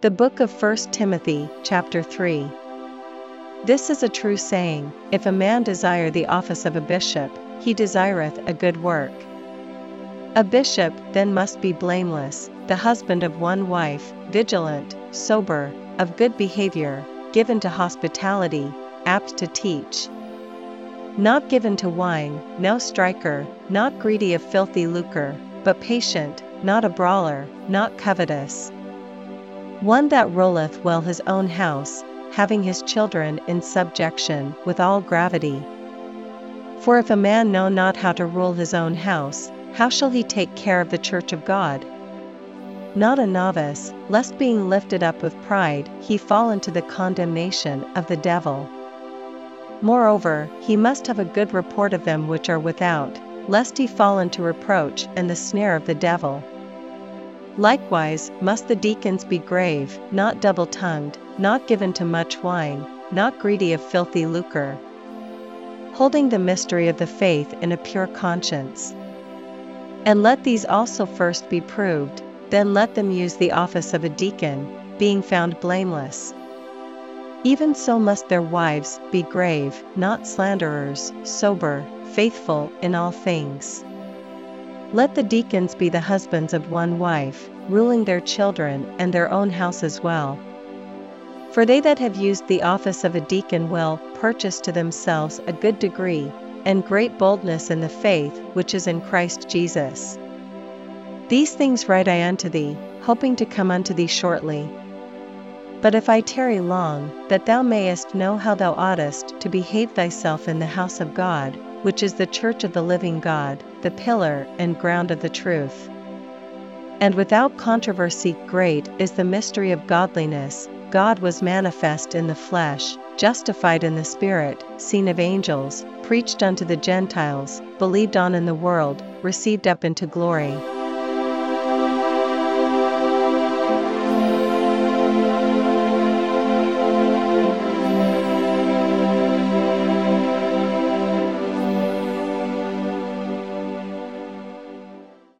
The book of 1 Timothy, chapter 3. This is a true saying If a man desire the office of a bishop, he desireth a good work. A bishop then must be blameless, the husband of one wife, vigilant, sober, of good behavior, given to hospitality, apt to teach. Not given to wine, no striker, not greedy of filthy lucre, but patient, not a brawler, not covetous. One that ruleth well his own house, having his children in subjection with all gravity. For if a man know not how to rule his own house, how shall he take care of the church of God? Not a novice, lest being lifted up with pride he fall into the condemnation of the devil. Moreover, he must have a good report of them which are without, lest he fall into reproach and the snare of the devil. Likewise, must the deacons be grave, not double tongued, not given to much wine, not greedy of filthy lucre, holding the mystery of the faith in a pure conscience. And let these also first be proved, then let them use the office of a deacon, being found blameless. Even so must their wives be grave, not slanderers, sober, faithful in all things. Let the deacons be the husbands of one wife, ruling their children and their own house as well. For they that have used the office of a deacon will purchase to themselves a good degree, and great boldness in the faith which is in Christ Jesus. These things write I unto thee, hoping to come unto thee shortly. But if I tarry long, that thou mayest know how thou oughtest to behave thyself in the house of God, which is the church of the living God, the pillar and ground of the truth. And without controversy, great is the mystery of godliness. God was manifest in the flesh, justified in the Spirit, seen of angels, preached unto the Gentiles, believed on in the world, received up into glory.